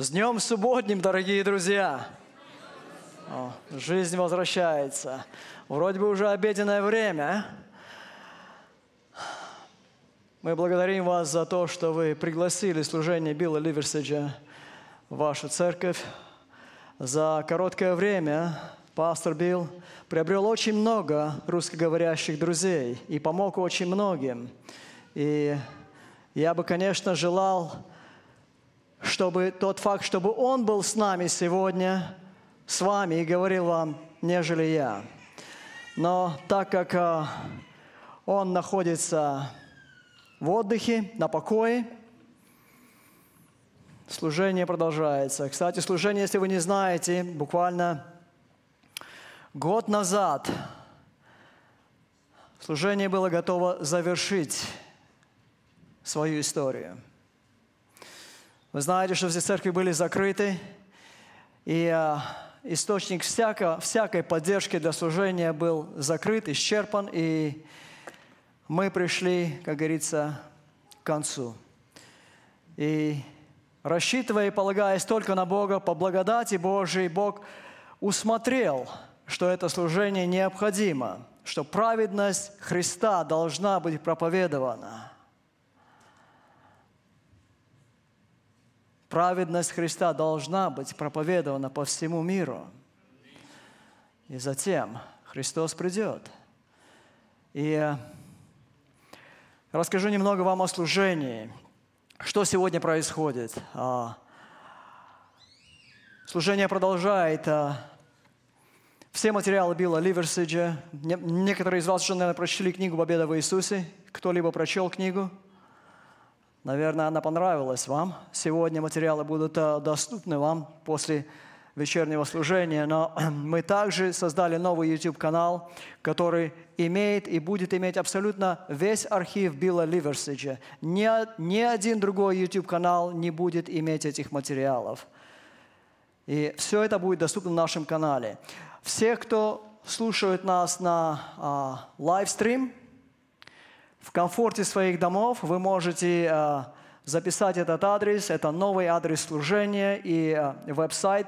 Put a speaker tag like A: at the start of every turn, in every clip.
A: С днем субботним, дорогие друзья! О, жизнь возвращается. Вроде бы уже обеденное время. Мы благодарим вас за то, что вы пригласили служение Билла Ливерсиджа в вашу церковь. За короткое время пастор Билл приобрел очень много русскоговорящих друзей и помог очень многим. И я бы, конечно, желал чтобы тот факт, чтобы Он был с нами сегодня, с вами и говорил вам, нежели я. Но так как а, Он находится в отдыхе, на покое, служение продолжается. Кстати, служение, если вы не знаете, буквально год назад служение было готово завершить свою историю – вы знаете, что все церкви были закрыты, и а, источник всяко, всякой поддержки для служения был закрыт, исчерпан, и мы пришли, как говорится, к концу. И рассчитывая и полагаясь только на Бога, по благодати Божией, Бог усмотрел, что это служение необходимо, что праведность Христа должна быть проповедована – Праведность Христа должна быть проповедована по всему миру. И затем Христос придет. И расскажу немного вам о служении. Что сегодня происходит? А, служение продолжает. А, все материалы Билла Ливерсиджа. Некоторые из вас уже, наверное, прочли книгу «Победа в Иисусе». Кто-либо прочел книгу? Наверное, она понравилась вам. Сегодня материалы будут э, доступны вам после вечернего служения, но мы также создали новый YouTube-канал, который имеет и будет иметь абсолютно весь архив Билла Ливерсиджа. Ни, ни один другой YouTube-канал не будет иметь этих материалов. И все это будет доступно на нашем канале. Все, кто слушает нас на а, лайвстрим, в комфорте своих домов вы можете э, записать этот адрес. Это новый адрес служения и э, веб-сайт.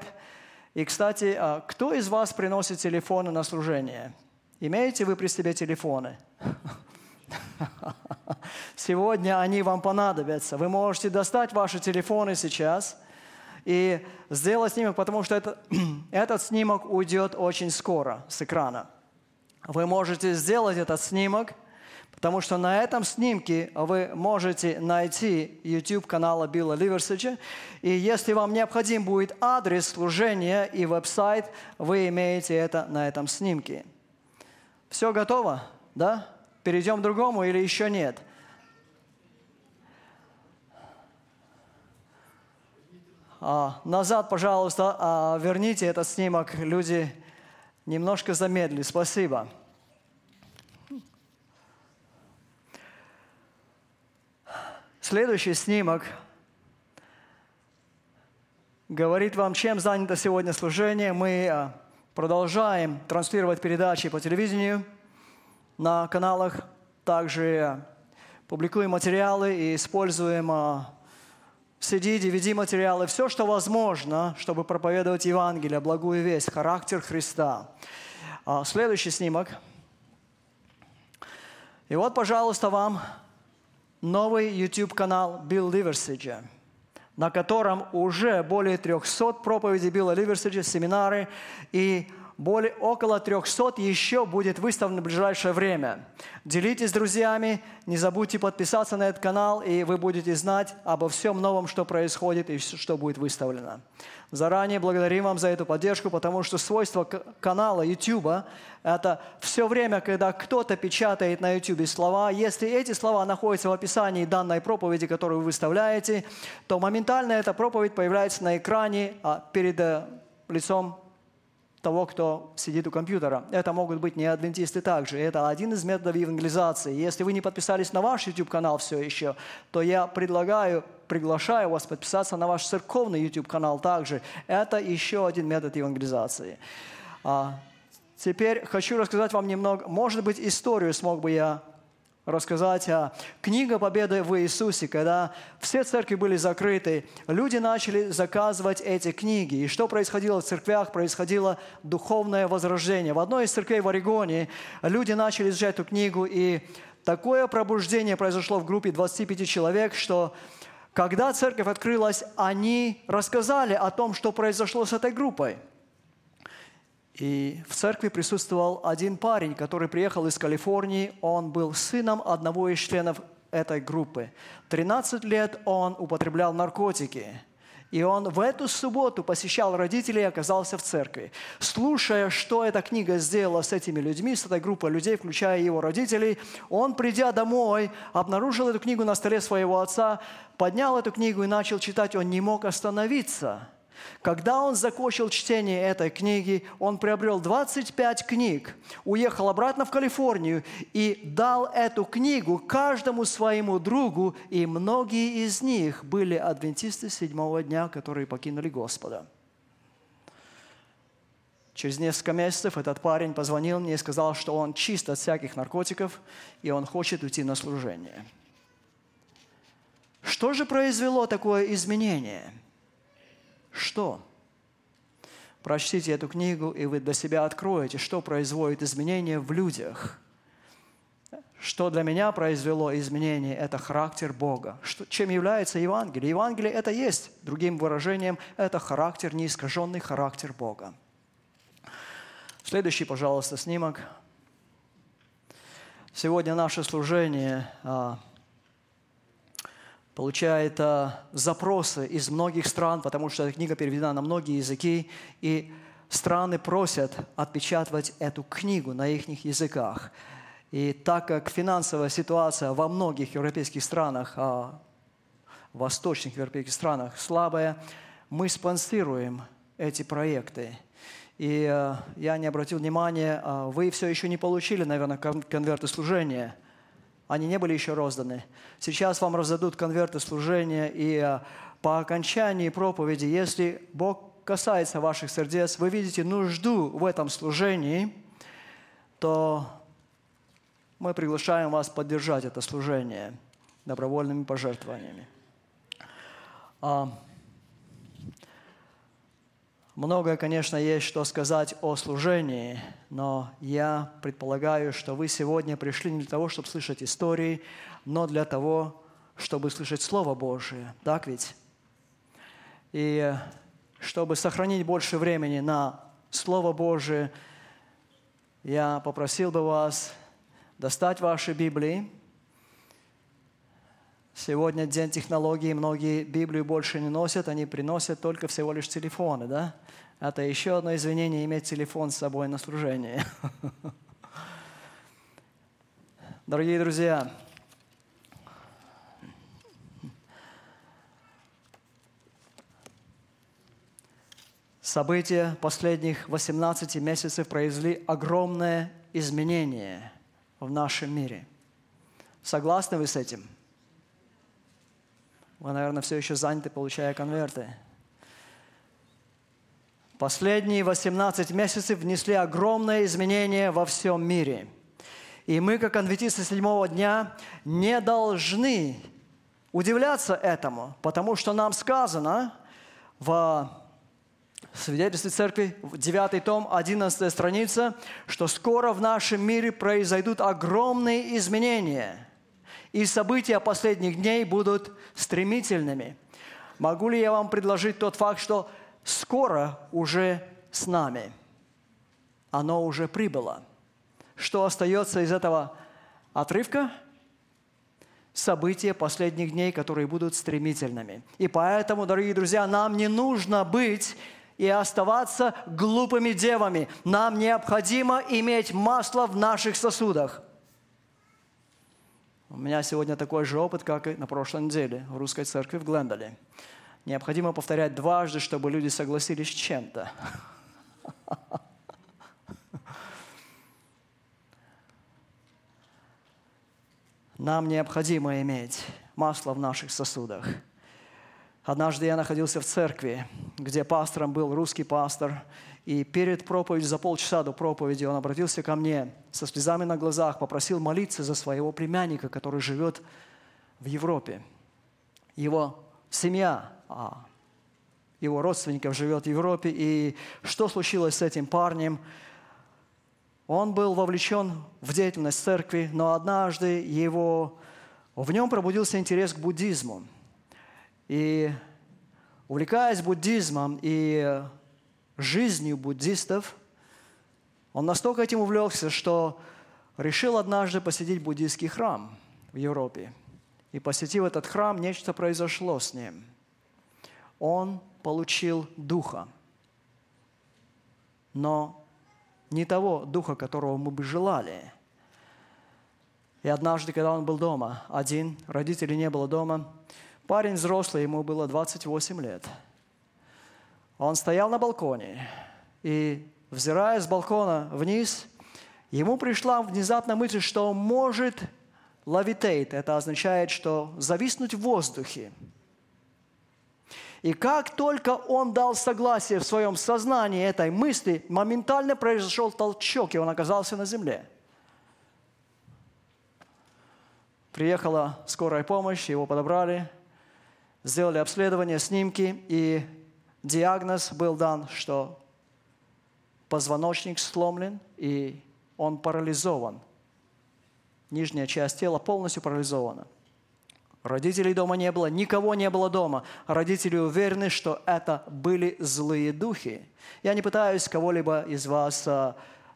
A: И, кстати, э, кто из вас приносит телефоны на служение? Имеете вы при себе телефоны? Сегодня они вам понадобятся. Вы можете достать ваши телефоны сейчас и сделать снимок, потому что это, этот снимок уйдет очень скоро с экрана. Вы можете сделать этот снимок – Потому что на этом снимке вы можете найти YouTube канала Билла Ливерсиджа. И если вам необходим будет адрес служения и веб-сайт, вы имеете это на этом снимке. Все готово? Да? Перейдем к другому или еще нет? А, назад, пожалуйста, а, верните этот снимок. Люди немножко замедлили. Спасибо. Следующий снимок говорит вам, чем занято сегодня служение. Мы а, продолжаем транслировать передачи по телевидению на каналах. Также а, публикуем материалы и используем CD, DVD материалы, все, что возможно, чтобы проповедовать Евангелие, благую весть, характер Христа. Следующий снимок. И вот, пожалуйста, вам новый YouTube-канал Билл Ливерсиджа, на котором уже более 300 проповедей Билла Ливерсиджа, семинары и более, около 300 еще будет выставлено в ближайшее время. Делитесь с друзьями, не забудьте подписаться на этот канал, и вы будете знать обо всем новом, что происходит и что будет выставлено. Заранее благодарим вам за эту поддержку, потому что свойство канала YouTube – это все время, когда кто-то печатает на YouTube слова. Если эти слова находятся в описании данной проповеди, которую вы выставляете, то моментально эта проповедь появляется на экране а перед э, лицом того, кто сидит у компьютера. Это могут быть не адвентисты также. Это один из методов евангелизации. Если вы не подписались на ваш YouTube-канал все еще, то я предлагаю, приглашаю вас подписаться на ваш церковный YouTube-канал также. Это еще один метод евангелизации. А, теперь хочу рассказать вам немного, может быть, историю смог бы я рассказать о книге Победы в Иисусе, когда все церкви были закрыты, люди начали заказывать эти книги. И что происходило в церквях? Происходило духовное возрождение. В одной из церквей в Орегоне люди начали изучать эту книгу, и такое пробуждение произошло в группе 25 человек, что когда церковь открылась, они рассказали о том, что произошло с этой группой – и в церкви присутствовал один парень, который приехал из Калифорнии. Он был сыном одного из членов этой группы. 13 лет он употреблял наркотики. И он в эту субботу посещал родителей и оказался в церкви. Слушая, что эта книга сделала с этими людьми, с этой группой людей, включая его родителей, он, придя домой, обнаружил эту книгу на столе своего отца, поднял эту книгу и начал читать. Он не мог остановиться – когда он закончил чтение этой книги, он приобрел 25 книг, уехал обратно в Калифорнию и дал эту книгу каждому своему другу, и многие из них были адвентисты седьмого дня, которые покинули Господа. Через несколько месяцев этот парень позвонил мне и сказал, что он чист от всяких наркотиков, и он хочет уйти на служение. Что же произвело такое изменение – что? Прочтите эту книгу, и вы для себя откроете, что производит изменения в людях. Что для меня произвело изменение – это характер Бога. Что, чем является Евангелие? Евангелие – это есть, другим выражением, это характер, неискаженный характер Бога. Следующий, пожалуйста, снимок. Сегодня наше служение а, получает а, запросы из многих стран, потому что эта книга переведена на многие языки, и страны просят отпечатывать эту книгу на их языках. И так как финансовая ситуация во многих европейских странах, а восточных европейских странах слабая, мы спонсируем эти проекты. И э, я не обратил внимания, э, вы все еще не получили, наверное, конверты служения – они не были еще розданы. Сейчас вам раздадут конверты служения, и э, по окончании проповеди, если Бог касается ваших сердец, вы видите нужду в этом служении, то мы приглашаем вас поддержать это служение добровольными пожертвованиями. А, Многое, конечно, есть что сказать о служении, но я предполагаю, что вы сегодня пришли не для того, чтобы слышать истории, но для того, чтобы слышать Слово Божие. Так ведь? И чтобы сохранить больше времени на Слово Божие, я попросил бы вас достать ваши Библии. Сегодня день технологий, многие Библию больше не носят, они приносят только всего лишь телефоны, да? Это еще одно извинение иметь телефон с собой на служении. Дорогие друзья, события последних 18 месяцев произвели огромное изменение в нашем мире. Согласны вы с этим? Вы, наверное, все еще заняты, получая конверты. Последние 18 месяцев внесли огромные изменения во всем мире. И мы, как адвентисты седьмого дня, не должны удивляться этому, потому что нам сказано в свидетельстве церкви, 9 том, 11 страница, что скоро в нашем мире произойдут огромные изменения, и события последних дней будут стремительными. Могу ли я вам предложить тот факт, что скоро уже с нами. Оно уже прибыло. Что остается из этого отрывка? События последних дней, которые будут стремительными. И поэтому, дорогие друзья, нам не нужно быть и оставаться глупыми девами. Нам необходимо иметь масло в наших сосудах. У меня сегодня такой же опыт, как и на прошлой неделе в русской церкви в Глендале необходимо повторять дважды, чтобы люди согласились с чем-то. Нам необходимо иметь масло в наших сосудах. Однажды я находился в церкви, где пастором был русский пастор, и перед проповедью, за полчаса до проповеди, он обратился ко мне со слезами на глазах, попросил молиться за своего племянника, который живет в Европе. Его семья, а его родственников живет в Европе. И что случилось с этим парнем? Он был вовлечен в деятельность церкви, но однажды его, в нем пробудился интерес к буддизму. И увлекаясь буддизмом и жизнью буддистов, он настолько этим увлекся, что решил однажды посетить буддийский храм в Европе. И посетив этот храм, нечто произошло с ним. Он получил духа, но не того духа, которого мы бы желали. И однажды, когда он был дома, один, родителей не было дома, Парень взрослый, ему было 28 лет. Он стоял на балконе, и, взирая с балкона вниз, ему пришла внезапно мысль, что он может лавитейт. Это означает, что зависнуть в воздухе. И как только он дал согласие в своем сознании этой мысли, моментально произошел толчок, и он оказался на земле. Приехала скорая помощь, его подобрали – сделали обследование, снимки, и диагноз был дан, что позвоночник сломлен, и он парализован. Нижняя часть тела полностью парализована. Родителей дома не было, никого не было дома. Родители уверены, что это были злые духи. Я не пытаюсь кого-либо из вас а,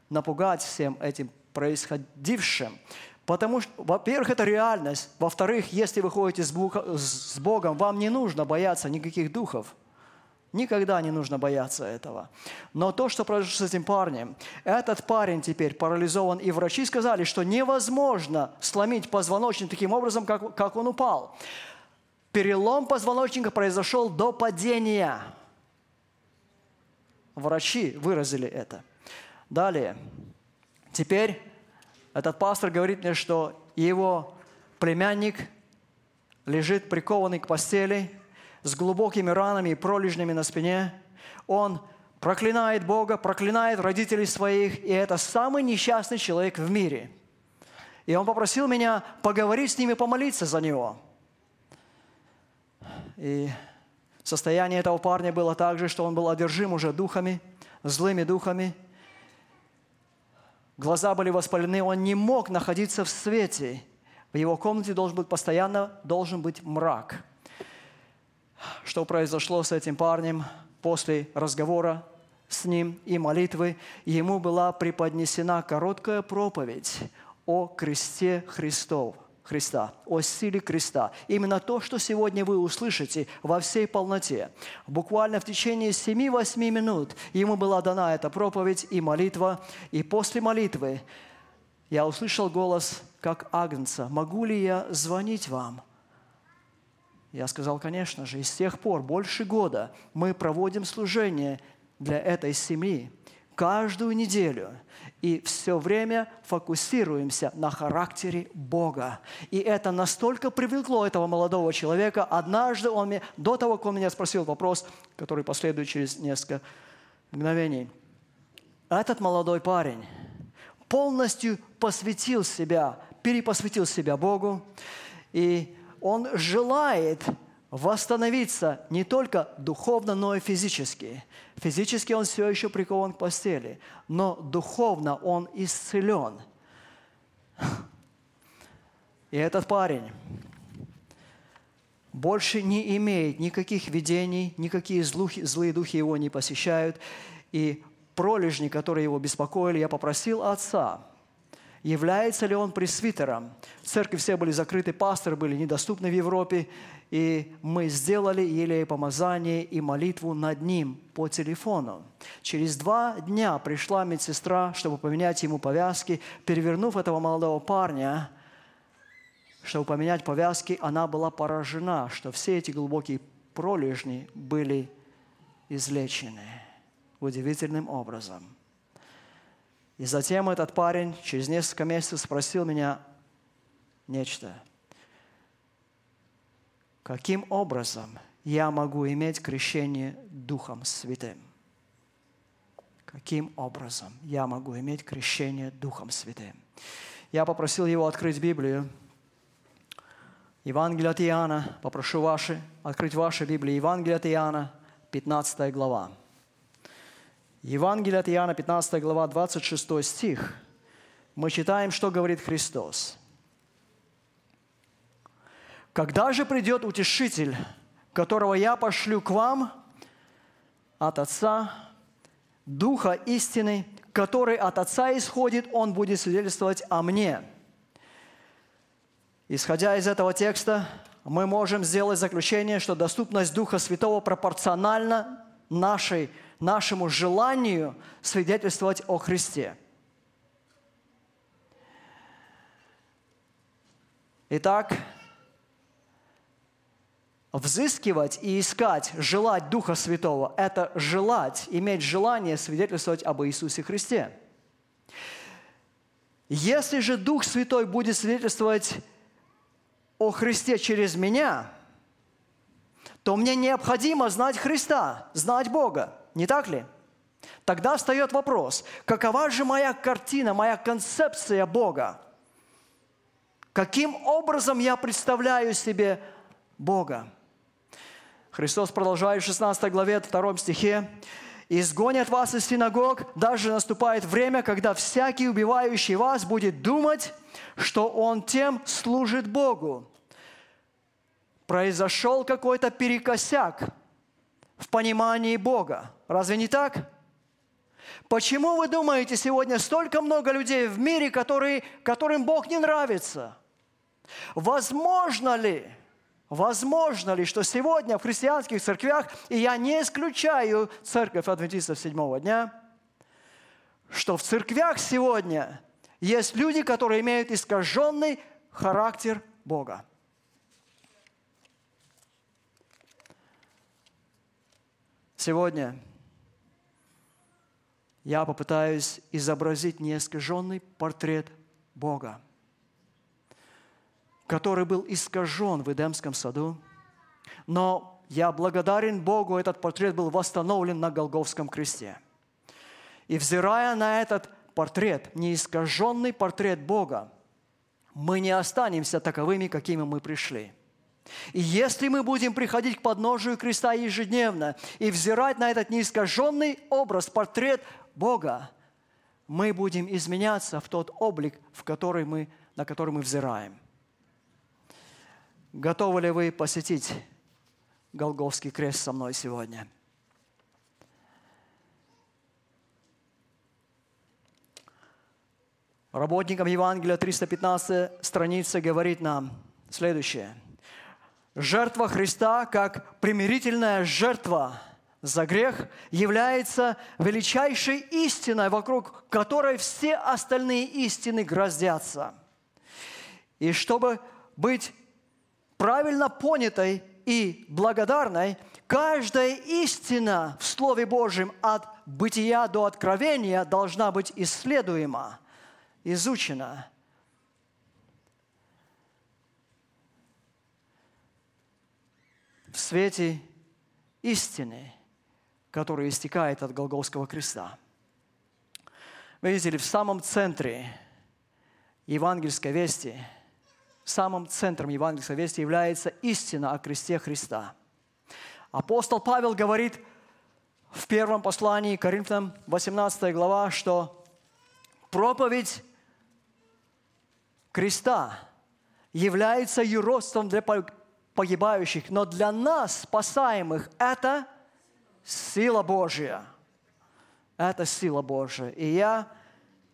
A: напугать всем этим происходившим. Потому что, во-первых, это реальность. Во-вторых, если вы ходите с Богом, вам не нужно бояться никаких духов. Никогда не нужно бояться этого. Но то, что произошло с этим парнем, этот парень теперь парализован, и врачи сказали, что невозможно сломить позвоночник таким образом, как, как он упал. Перелом позвоночника произошел до падения. Врачи выразили это. Далее. Теперь этот пастор говорит мне, что его племянник лежит прикованный к постели с глубокими ранами и пролежнями на спине. Он проклинает Бога, проклинает родителей своих, и это самый несчастный человек в мире. И он попросил меня поговорить с ними, помолиться за него. И состояние этого парня было также, что он был одержим уже духами, злыми духами – глаза были воспалены, он не мог находиться в свете. В его комнате должен быть постоянно должен быть мрак. Что произошло с этим парнем после разговора с ним и молитвы? Ему была преподнесена короткая проповедь о кресте Христов – Христа, о силе креста. Именно то, что сегодня вы услышите во всей полноте. Буквально в течение 7-8 минут ему была дана эта проповедь и молитва. И после молитвы я услышал голос, как Агнца, «Могу ли я звонить вам?» Я сказал, конечно же, и с тех пор, больше года, мы проводим служение для этой семьи каждую неделю и все время фокусируемся на характере Бога. И это настолько привлекло этого молодого человека. Однажды он мне, до того, как он меня спросил вопрос, который последует через несколько мгновений. Этот молодой парень полностью посвятил себя, перепосвятил себя Богу, и он желает восстановиться не только духовно, но и физически. Физически он все еще прикован к постели, но духовно он исцелен. И этот парень больше не имеет никаких видений, никакие злые духи его не посещают. И пролежни, которые его беспокоили, я попросил отца – является ли он пресвитером. Церкви все были закрыты, пасторы были недоступны в Европе, и мы сделали елей помазание и молитву над ним по телефону. Через два дня пришла медсестра, чтобы поменять ему повязки. Перевернув этого молодого парня, чтобы поменять повязки, она была поражена, что все эти глубокие пролежни были излечены удивительным образом. И затем этот парень через несколько месяцев спросил меня нечто. Каким образом я могу иметь крещение Духом Святым? Каким образом я могу иметь крещение Духом Святым? Я попросил его открыть Библию. Евангелие от Иоанна, попрошу ваши, открыть ваши Библии. Евангелие от Иоанна, 15 глава. Евангелие от Иоанна, 15 глава, 26 стих. Мы читаем, что говорит Христос. «Когда же придет Утешитель, которого я пошлю к вам от Отца, Духа истины, который от Отца исходит, Он будет свидетельствовать о мне». Исходя из этого текста, мы можем сделать заключение, что доступность Духа Святого пропорциональна нашей, нашему желанию свидетельствовать о Христе. Итак, взыскивать и искать, желать Духа Святого – это желать, иметь желание свидетельствовать об Иисусе Христе. Если же Дух Святой будет свидетельствовать о Христе через меня, то мне необходимо знать Христа, знать Бога. Не так ли? Тогда встает вопрос, какова же моя картина, моя концепция Бога? Каким образом я представляю себе Бога? Христос продолжает в 16 главе, 2 стихе, «Изгонят вас из синагог, даже наступает время, когда всякий, убивающий вас, будет думать, что он тем служит Богу». Произошел какой-то перекосяк в понимании Бога. Разве не так? Почему вы думаете, сегодня столько много людей в мире, которые, которым Бог не нравится? Возможно ли, Возможно ли, что сегодня в христианских церквях, и я не исключаю церковь адвентистов седьмого дня, что в церквях сегодня есть люди, которые имеют искаженный характер Бога. Сегодня я попытаюсь изобразить неискаженный портрет Бога который был искажен в Эдемском саду. Но я благодарен Богу, этот портрет был восстановлен на Голговском кресте. И взирая на этот портрет, неискаженный портрет Бога, мы не останемся таковыми, какими мы пришли. И если мы будем приходить к подножию креста ежедневно и взирать на этот неискаженный образ, портрет Бога, мы будем изменяться в тот облик, в который мы, на который мы взираем. Готовы ли вы посетить Голговский крест со мной сегодня? Работникам Евангелия 315 страница говорит нам следующее. Жертва Христа, как примирительная жертва за грех, является величайшей истиной, вокруг которой все остальные истины гроздятся. И чтобы быть правильно понятой и благодарной, каждая истина в Слове Божьем от бытия до откровения должна быть исследуема, изучена. В свете истины, которая истекает от Голговского креста. Видите ли, в самом центре евангельской вести – самым центром евангельской вести является истина о кресте Христа. Апостол Павел говорит в первом послании Коринфянам, 18 глава, что проповедь креста является юродством для погибающих, но для нас, спасаемых, это сила Божья. Это сила Божья. И я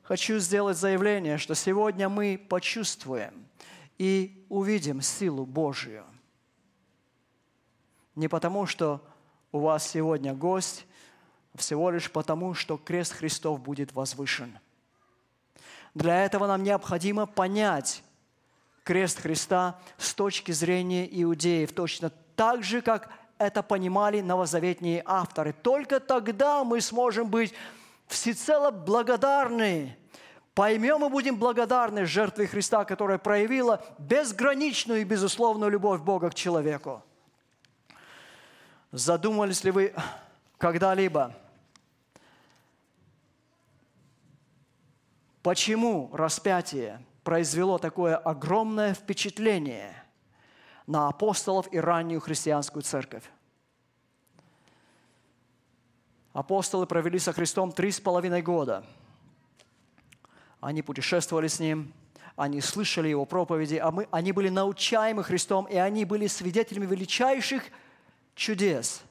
A: хочу сделать заявление, что сегодня мы почувствуем – и увидим силу Божию. Не потому, что у вас сегодня гость, а всего лишь потому, что крест Христов будет возвышен. Для этого нам необходимо понять крест Христа с точки зрения иудеев, точно так же, как это понимали новозаветные авторы. Только тогда мы сможем быть всецело благодарны поймем и будем благодарны жертве Христа, которая проявила безграничную и безусловную любовь Бога к человеку. Задумывались ли вы когда-либо, почему распятие произвело такое огромное впечатление на апостолов и раннюю христианскую церковь? Апостолы провели со Христом три с половиной года. Они путешествовали с Ним, они слышали Его проповеди, а мы, они были научаемы Христом, и они были свидетелями величайших чудес.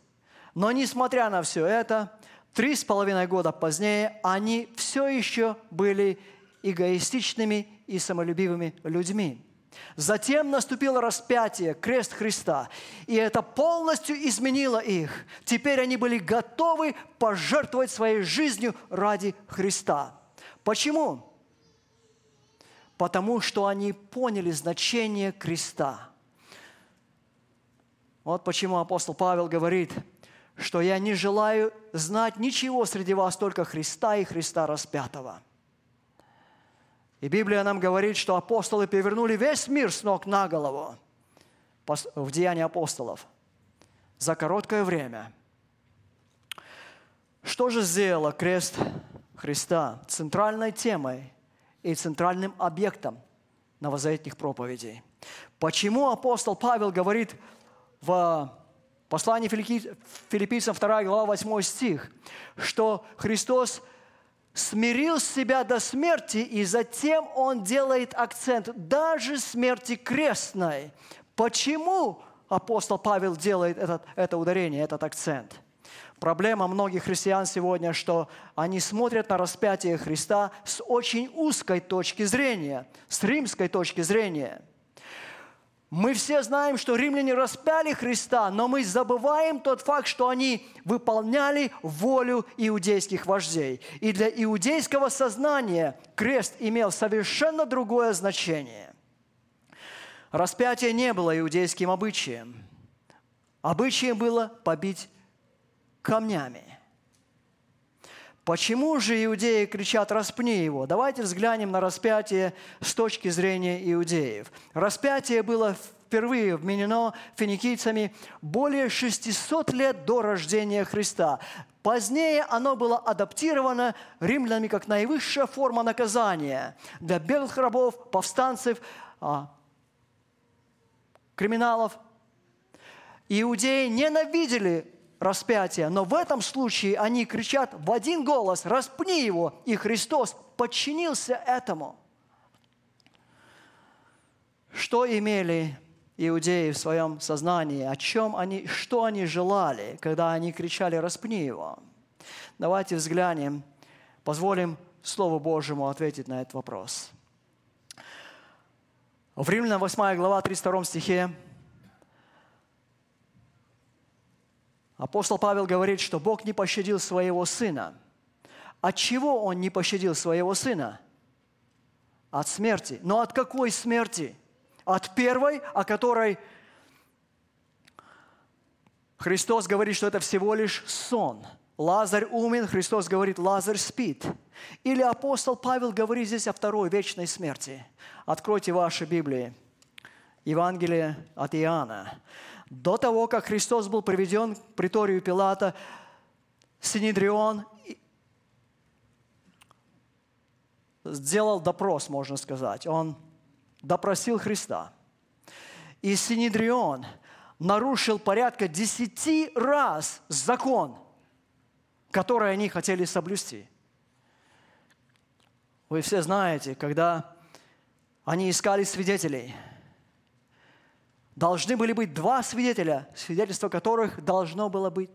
A: Но несмотря на все это, три с половиной года позднее они все еще были эгоистичными и самолюбивыми людьми. Затем наступило распятие, крест Христа, и это полностью изменило их. Теперь они были готовы пожертвовать своей жизнью ради Христа. Почему? Потому что они поняли значение креста. Вот почему апостол Павел говорит, что я не желаю знать ничего среди вас, только Христа и Христа распятого – и Библия нам говорит, что апостолы перевернули весь мир с ног на голову в Деянии апостолов за короткое время. Что же сделало крест Христа центральной темой и центральным объектом новозаветных проповедей? Почему апостол Павел говорит в послании филиппийцам 2 глава 8 стих, что Христос – смирил себя до смерти, и затем он делает акцент даже смерти крестной. Почему апостол Павел делает этот, это ударение, этот акцент? Проблема многих христиан сегодня, что они смотрят на распятие Христа с очень узкой точки зрения, с римской точки зрения – мы все знаем, что римляне распяли Христа, но мы забываем тот факт, что они выполняли волю иудейских вождей. И для иудейского сознания крест имел совершенно другое значение. Распятие не было иудейским обычаем. Обычаем было побить камнями. Почему же иудеи кричат «распни его»? Давайте взглянем на распятие с точки зрения иудеев. Распятие было впервые вменено финикийцами более 600 лет до рождения Христа. Позднее оно было адаптировано римлянами как наивысшая форма наказания для белых рабов, повстанцев, а, криминалов. Иудеи ненавидели распятия. Но в этом случае они кричат в один голос, распни его, и Христос подчинился этому. Что имели иудеи в своем сознании, о чем они, что они желали, когда они кричали «распни его». Давайте взглянем, позволим Слову Божьему ответить на этот вопрос. В Римлянам 8 глава 32 стихе Апостол Павел говорит, что Бог не пощадил своего сына. От чего он не пощадил своего сына? От смерти. Но от какой смерти? От первой, о которой Христос говорит, что это всего лишь сон. Лазарь умен, Христос говорит, Лазарь спит. Или апостол Павел говорит здесь о второй вечной смерти. Откройте ваши Библии. Евангелие от Иоанна. До того, как Христос был приведен к приторию Пилата, Синедрион сделал допрос, можно сказать. Он допросил Христа. И Синедрион нарушил порядка десяти раз закон, который они хотели соблюсти. Вы все знаете, когда они искали свидетелей – должны были быть два свидетеля, свидетельство которых должно было быть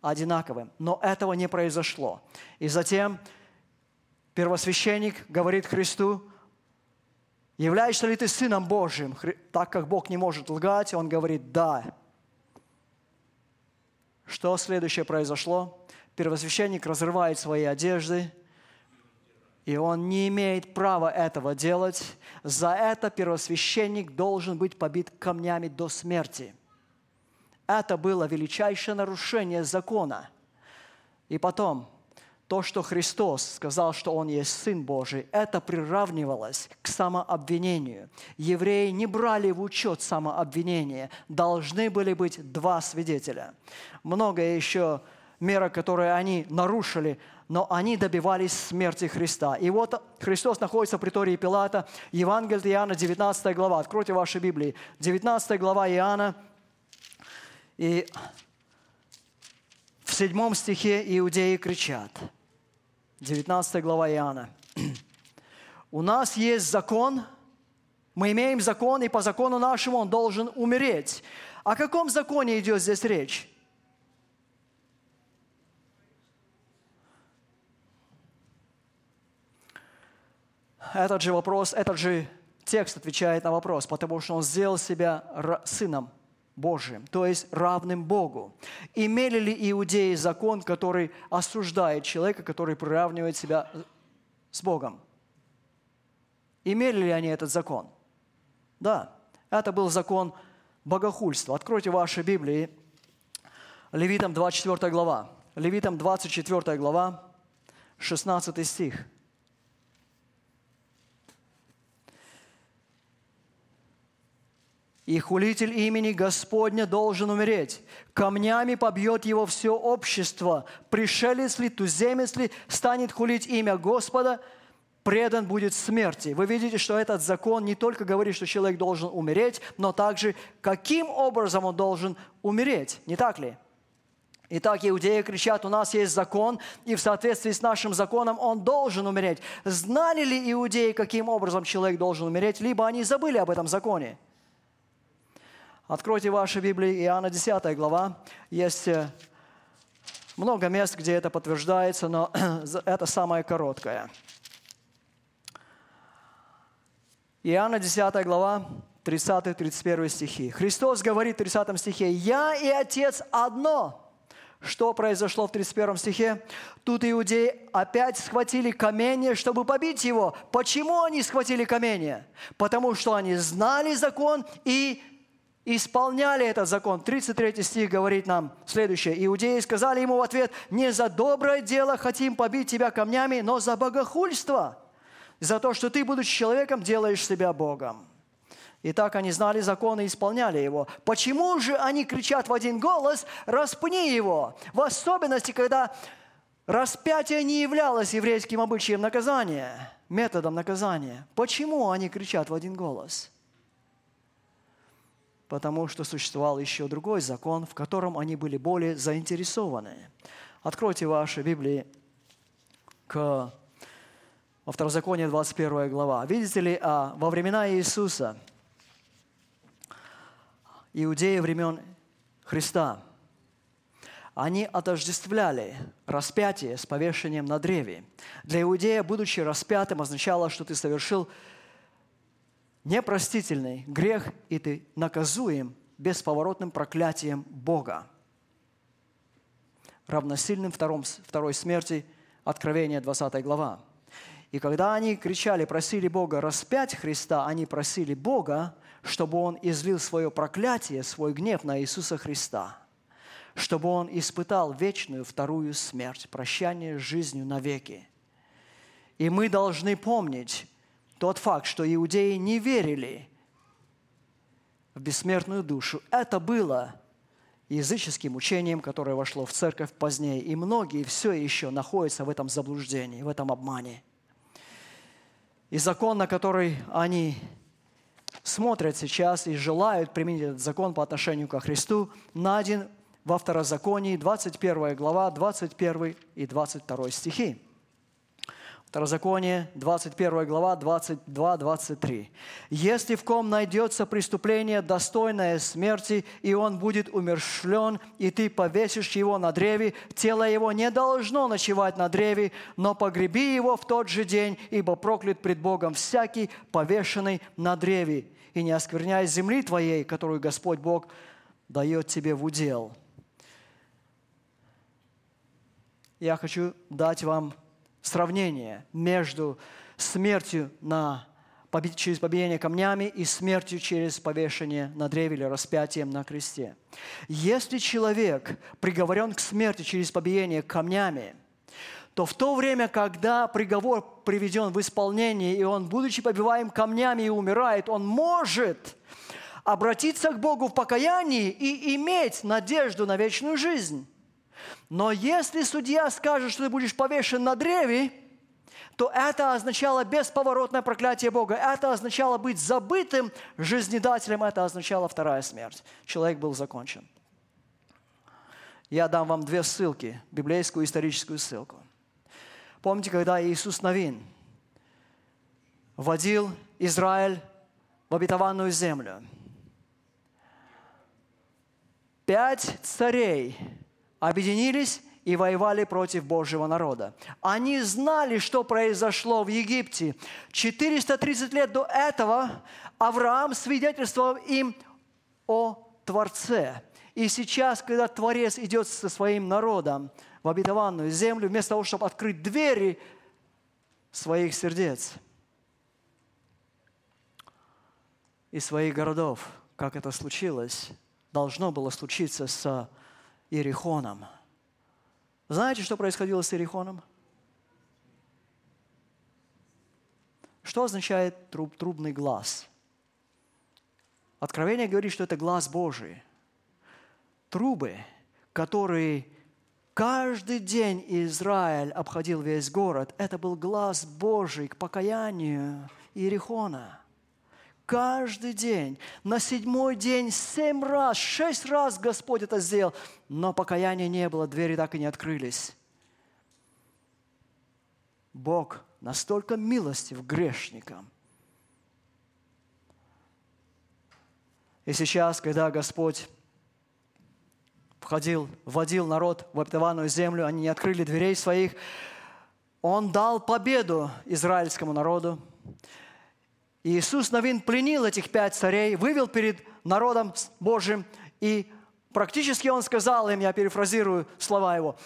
A: одинаковым. Но этого не произошло. И затем первосвященник говорит Христу, являешься ли ты Сыном Божьим? Так как Бог не может лгать, он говорит «да». Что следующее произошло? Первосвященник разрывает свои одежды – и он не имеет права этого делать. За это первосвященник должен быть побит камнями до смерти. Это было величайшее нарушение закона. И потом, то, что Христос сказал, что Он есть Сын Божий, это приравнивалось к самообвинению. Евреи не брали в учет самообвинение. Должны были быть два свидетеля. Многое еще мера, которые они нарушили, но они добивались смерти Христа. И вот Христос находится в притории Пилата, Евангелие Иоанна, 19 глава. Откройте ваши Библии. 19 глава Иоанна. И в седьмом стихе иудеи кричат – 19 глава Иоанна. У нас есть закон, мы имеем закон, и по закону нашему он должен умереть. О каком законе идет здесь речь? Этот же вопрос, этот же текст отвечает на вопрос, потому что он сделал себя сыном Божиим, то есть равным Богу. Имели ли иудеи закон, который осуждает человека, который приравнивает себя с Богом? Имели ли они этот закон? Да, это был закон богохульства. Откройте ваши Библии, Левитам 24 глава. Левитам 24 глава, 16 стих – и хулитель имени Господня должен умереть. Камнями побьет его все общество. Пришелец ли, туземец ли, станет хулить имя Господа, предан будет смерти. Вы видите, что этот закон не только говорит, что человек должен умереть, но также каким образом он должен умереть, не так ли? Итак, иудеи кричат, у нас есть закон, и в соответствии с нашим законом он должен умереть. Знали ли иудеи, каким образом человек должен умереть, либо они забыли об этом законе? Откройте ваши Библии, Иоанна 10 глава. Есть э, много мест, где это подтверждается, но это самое короткое. Иоанна 10 глава, 30-31 стихи. Христос говорит в 30 стихе, «Я и Отец одно». Что произошло в 31 стихе? Тут иудеи опять схватили камень, чтобы побить его. Почему они схватили камень? Потому что они знали закон и исполняли этот закон. 33 стих говорит нам следующее. Иудеи сказали ему в ответ, не за доброе дело хотим побить тебя камнями, но за богохульство, за то, что ты, будучи человеком, делаешь себя Богом. И так они знали закон и исполняли его. Почему же они кричат в один голос, распни его? В особенности, когда распятие не являлось еврейским обычаем наказания, методом наказания. Почему они кричат в один голос? Потому что существовал еще другой закон, в котором они были более заинтересованы. Откройте ваши Библии к во Второзаконие 21 глава. Видите ли, а, во времена Иисуса, иудеи времен Христа, они отождествляли распятие с повешением на древе. Для иудея, будучи распятым, означало, что ты совершил непростительный грех, и ты наказуем бесповоротным проклятием Бога, равносильным втором, второй смерти, Откровение 20 глава. И когда они кричали, просили Бога распять Христа, они просили Бога, чтобы Он излил свое проклятие, свой гнев на Иисуса Христа, чтобы Он испытал вечную вторую смерть, прощание с жизнью навеки. И мы должны помнить, тот факт, что иудеи не верили в бессмертную душу, это было языческим учением, которое вошло в церковь позднее. И многие все еще находятся в этом заблуждении, в этом обмане. И закон, на который они смотрят сейчас и желают применить этот закон по отношению ко Христу, найден во Второзаконии, 21 глава, 21 и 22 стихи. Второзаконие, 21 глава, 22-23. «Если в ком найдется преступление, достойное смерти, и он будет умершлен, и ты повесишь его на древе, тело его не должно ночевать на древе, но погреби его в тот же день, ибо проклят пред Богом всякий, повешенный на древе, и не оскверняй земли твоей, которую Господь Бог дает тебе в удел». Я хочу дать вам сравнение между смертью на, через побиение камнями и смертью через повешение на древе или распятием на кресте. Если человек приговорен к смерти через побиение камнями, то в то время, когда приговор приведен в исполнение, и он, будучи побиваем камнями и умирает, он может обратиться к Богу в покаянии и иметь надежду на вечную жизнь. Но если судья скажет, что ты будешь повешен на древе, то это означало бесповоротное проклятие Бога. Это означало быть забытым жизнедателем. Это означало вторая смерть. Человек был закончен. Я дам вам две ссылки, библейскую и историческую ссылку. Помните, когда Иисус Новин водил Израиль в обетованную землю? Пять царей объединились и воевали против Божьего народа. Они знали, что произошло в Египте. 430 лет до этого Авраам свидетельствовал им о Творце. И сейчас, когда Творец идет со своим народом в обетованную землю, вместо того, чтобы открыть двери своих сердец и своих городов, как это случилось, должно было случиться с Иерихоном – знаете, что происходило с Иерихоном? Что означает труб, трубный глаз? Откровение говорит, что это глаз Божий. Трубы, которые каждый день Израиль обходил весь город, это был глаз Божий к покаянию Иерихона – Каждый день. На седьмой день семь раз, шесть раз Господь это сделал. Но покаяния не было, двери так и не открылись. Бог настолько милостив грешникам. И сейчас, когда Господь входил, вводил народ в обетованную землю, они не открыли дверей своих, Он дал победу израильскому народу. Иисус Новин пленил этих пять царей, вывел перед народом Божьим, и практически он сказал им, я перефразирую слова его,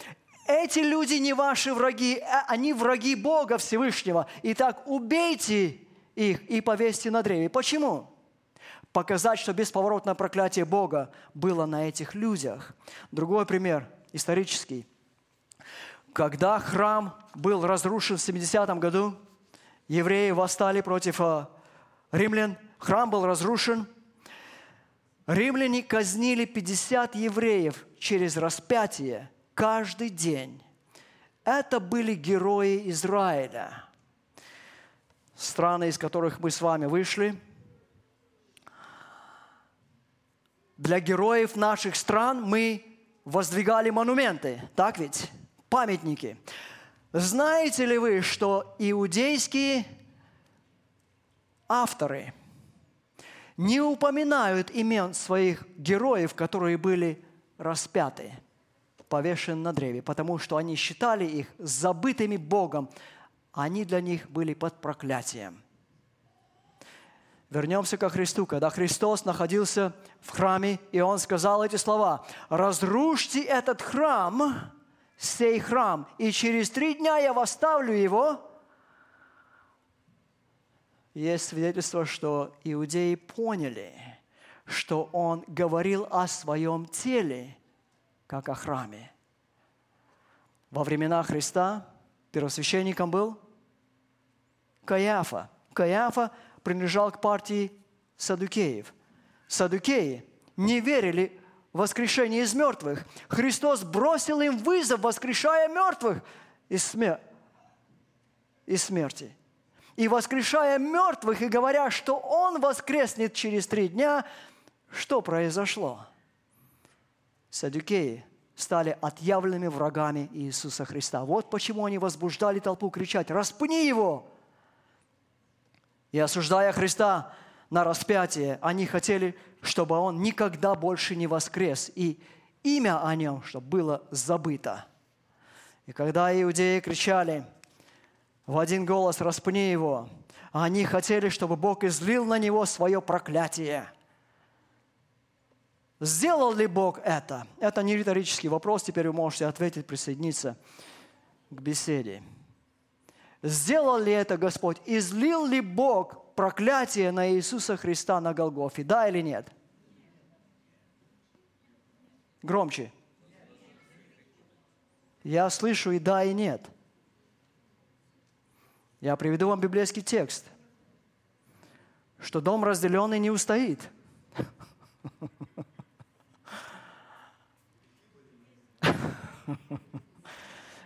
A: эти люди не ваши враги, а они враги Бога Всевышнего. Итак, убейте их и повесьте на древе. Почему? Показать, что бесповоротное проклятие Бога было на этих людях. Другой пример, исторический. Когда храм был разрушен в 70 году, евреи восстали против а, римлян, храм был разрушен. Римляне казнили 50 евреев через распятие каждый день. Это были герои Израиля. Страны, из которых мы с вами вышли. Для героев наших стран мы воздвигали монументы, так ведь? Памятники. Знаете ли вы, что иудейские авторы не упоминают имен своих героев, которые были распяты, повешены на древе, потому что они считали их забытыми Богом. Они для них были под проклятием. Вернемся ко Христу. Когда Христос находился в храме, и Он сказал эти слова, «Разрушьте этот храм, сей храм, и через три дня я восставлю его, есть свидетельство, что иудеи поняли, что он говорил о своем теле, как о храме. Во времена Христа первосвященником был Каяфа. Каяфа принадлежал к партии садукеев. Садукеи не верили в воскрешение из мертвых. Христос бросил им вызов, воскрешая мертвых из, смер... из смерти и воскрешая мертвых и говоря, что Он воскреснет через три дня, что произошло? Садюкеи стали отъявленными врагами Иисуса Христа. Вот почему они возбуждали толпу кричать «Распни его!» И осуждая Христа на распятие, они хотели, чтобы Он никогда больше не воскрес, и имя о Нем, чтобы было забыто. И когда иудеи кричали – в один голос «распни его». Они хотели, чтобы Бог излил на него свое проклятие. Сделал ли Бог это? Это не риторический вопрос, теперь вы можете ответить, присоединиться к беседе. Сделал ли это Господь? Излил ли Бог проклятие на Иисуса Христа на Голгофе? Да или нет? Громче. Я слышу и да, и нет – Я приведу вам библейский текст, что дом разделенный не устоит.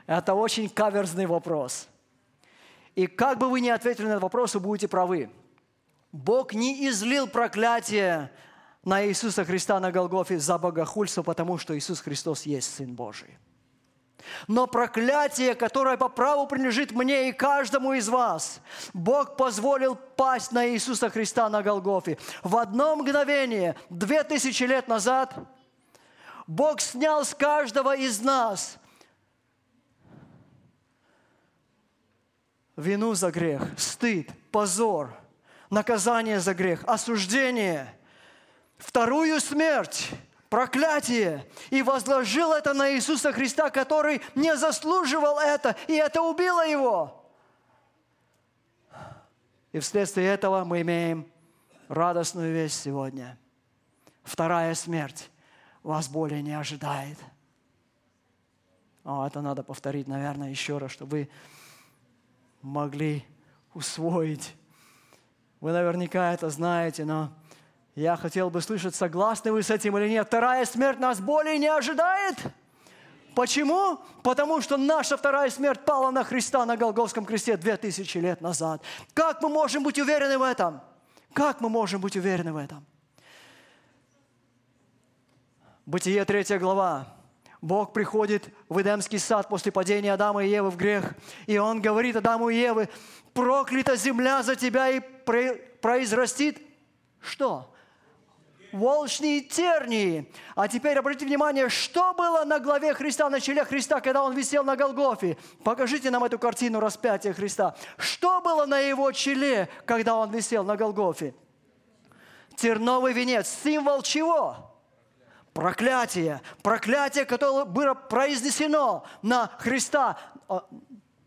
A: Это очень каверзный вопрос. И как бы вы ни ответили на этот вопрос, вы будете правы. Бог не излил проклятие на Иисуса Христа на Голгофе за богохульство, потому что Иисус Христос есть Сын Божий. Но проклятие, которое по праву принадлежит мне и каждому из вас, Бог позволил пасть на Иисуса Христа на Голгофе. В одно мгновение, две тысячи лет назад, Бог снял с каждого из нас вину за грех, стыд, позор, наказание за грех, осуждение, вторую смерть, проклятие, и возложил это на Иисуса Христа, который не заслуживал это, и это убило его. И вследствие этого мы имеем радостную весть сегодня. Вторая смерть вас более не ожидает. О, это надо повторить, наверное, еще раз, чтобы вы могли усвоить. Вы наверняка это знаете, но я хотел бы слышать, согласны вы с этим или нет. Вторая смерть нас более не ожидает. Почему? Потому что наша вторая смерть пала на Христа на Голговском кресте две тысячи лет назад. Как мы можем быть уверены в этом? Как мы можем быть уверены в этом? Бытие 3 глава. Бог приходит в Эдемский сад после падения Адама и Евы в грех. И Он говорит Адаму и Еве, проклята земля за тебя и произрастит что? Волчные тернии. А теперь обратите внимание, что было на главе Христа, на челе Христа, когда Он висел на Голгофе. Покажите нам эту картину распятия Христа. Что было на Его челе, когда Он висел на Голгофе? Терновый венец. Символ чего? проклятие, проклятие, которое было произнесено на Христа,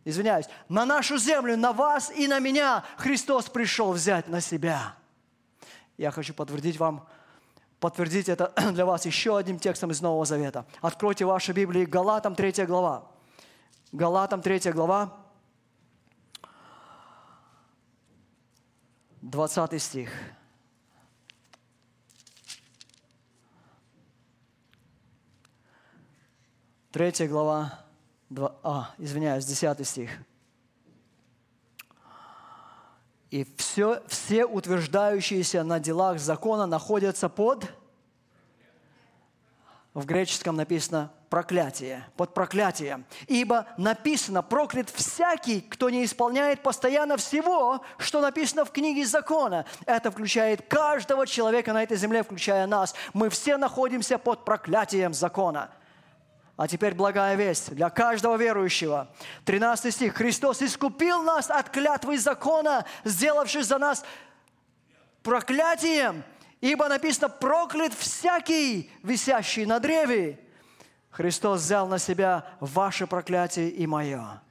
A: извиняюсь, на нашу землю, на вас и на меня Христос пришел взять на себя. Я хочу подтвердить вам, подтвердить это для вас еще одним текстом из Нового Завета. Откройте ваши Библии, Галатам 3 глава. Галатам 3 глава, 20 стих. Третья глава, 2, а, извиняюсь, 10 стих. И все, все утверждающиеся на делах закона находятся под, в греческом написано проклятие, под проклятием. Ибо написано, проклят всякий, кто не исполняет постоянно всего, что написано в книге закона. Это включает каждого человека на этой земле, включая нас. Мы все находимся под проклятием закона. А теперь благая весть для каждого верующего. 13 стих. Христос искупил нас от клятвы закона, сделавший за нас проклятием, ибо написано, проклят всякий, висящий на древе. Христос взял на себя ваше проклятие и мое.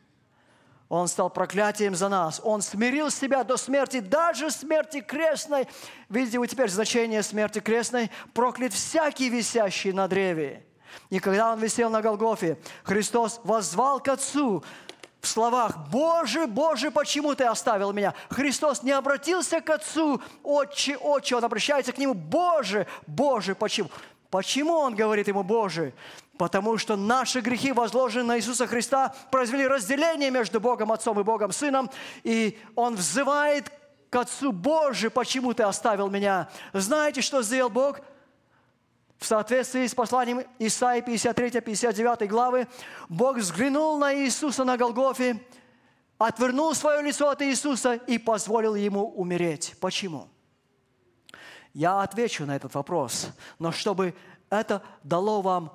A: Он стал проклятием за нас. Он смирил себя до смерти, даже смерти крестной. Видите вы теперь значение смерти крестной? Проклят всякий, висящий на древе. И когда он висел на Голгофе, Христос воззвал к Отцу в словах «Боже, Боже, почему Ты оставил меня?» Христос не обратился к Отцу «Отче, Отче», Он обращается к Нему «Боже, Боже, почему?» Почему Он говорит Ему «Боже»? Потому что наши грехи, возложенные на Иисуса Христа, произвели разделение между Богом Отцом и Богом Сыном, и Он взывает к Отцу «Боже, почему Ты оставил меня?» Знаете, что сделал Бог? – в соответствии с посланием Исаии 53-59 главы, Бог взглянул на Иисуса на Голгофе, отвернул свое лицо от Иисуса и позволил ему умереть. Почему? Я отвечу на этот вопрос, но чтобы это дало вам